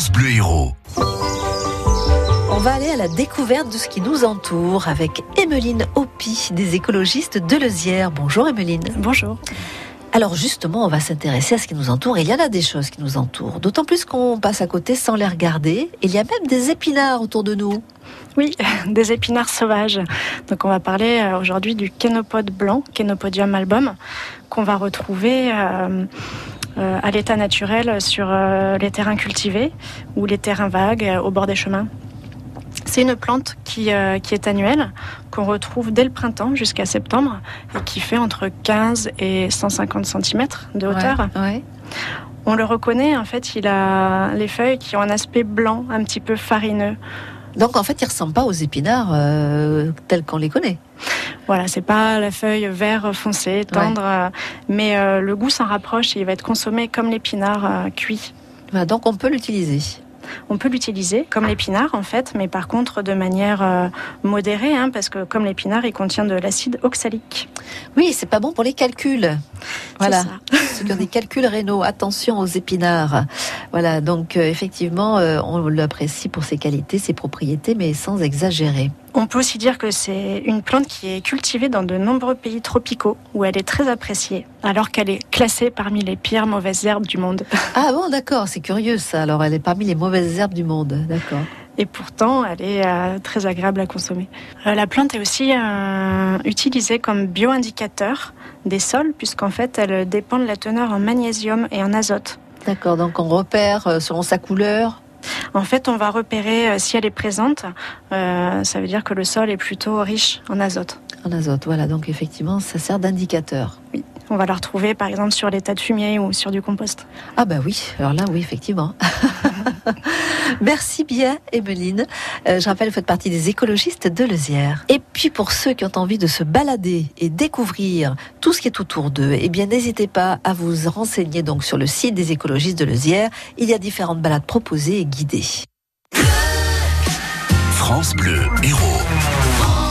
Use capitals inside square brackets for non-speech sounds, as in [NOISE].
France Bleu Héros. On va aller à la découverte de ce qui nous entoure avec Emeline Hopi des écologistes de Lezière. Bonjour Emeline. Bonjour. Alors justement, on va s'intéresser à ce qui nous entoure. Il y en a des choses qui nous entourent, d'autant plus qu'on passe à côté sans les regarder. Il y a même des épinards autour de nous. Oui, [LAUGHS] des épinards sauvages. Donc on va parler euh, aujourd'hui du kénopode blanc, Kénopodium album, qu'on va retrouver euh, à l'état naturel sur les terrains cultivés ou les terrains vagues au bord des chemins. C'est une plante qui, qui est annuelle, qu'on retrouve dès le printemps jusqu'à septembre et qui fait entre 15 et 150 cm de hauteur. On le reconnaît, en fait, il a les feuilles qui ont un aspect blanc, un petit peu farineux. Donc en fait, il ressemble pas aux épinards euh, tels qu'on les connaît. Voilà, c'est pas la feuille vert foncé, tendre, euh, mais euh, le goût s'en rapproche et il va être consommé comme l'épinard cuit. donc on peut l'utiliser. On peut l'utiliser comme l'épinard en fait, mais par contre de manière euh, modérée, hein, parce que comme l'épinard, il contient de l'acide oxalique. Oui, c'est pas bon pour les calculs. Voilà. Ceux qui ont des calculs rénaux, attention aux épinards. Voilà, donc euh, effectivement, euh, on l'apprécie pour ses qualités, ses propriétés, mais sans exagérer. On peut aussi dire que c'est une plante qui est cultivée dans de nombreux pays tropicaux où elle est très appréciée, alors qu'elle est classée parmi les pires mauvaises herbes du monde. [LAUGHS] Ah bon, d'accord, c'est curieux ça. Alors elle est parmi les mauvaises herbes du monde, d'accord. Et pourtant, elle est euh, très agréable à consommer. Euh, la plante est aussi euh, utilisée comme bioindicateur des sols, puisqu'en fait, elle dépend de la teneur en magnésium et en azote. D'accord, donc on repère selon sa couleur en fait, on va repérer euh, si elle est présente. Euh, ça veut dire que le sol est plutôt riche en azote. En azote, voilà. Donc effectivement, ça sert d'indicateur. Oui. On va la retrouver par exemple sur les tas de fumier ou sur du compost. Ah bah oui, alors là oui, effectivement. [LAUGHS] Merci bien, Emeline. Euh, je rappelle, vous faites partie des écologistes de Lezière. Et puis pour ceux qui ont envie de se balader et découvrir tout ce qui est autour d'eux, eh bien n'hésitez pas à vous renseigner donc sur le site des écologistes de Lezière. Il y a différentes balades proposées et guidées. France Bleu, héros.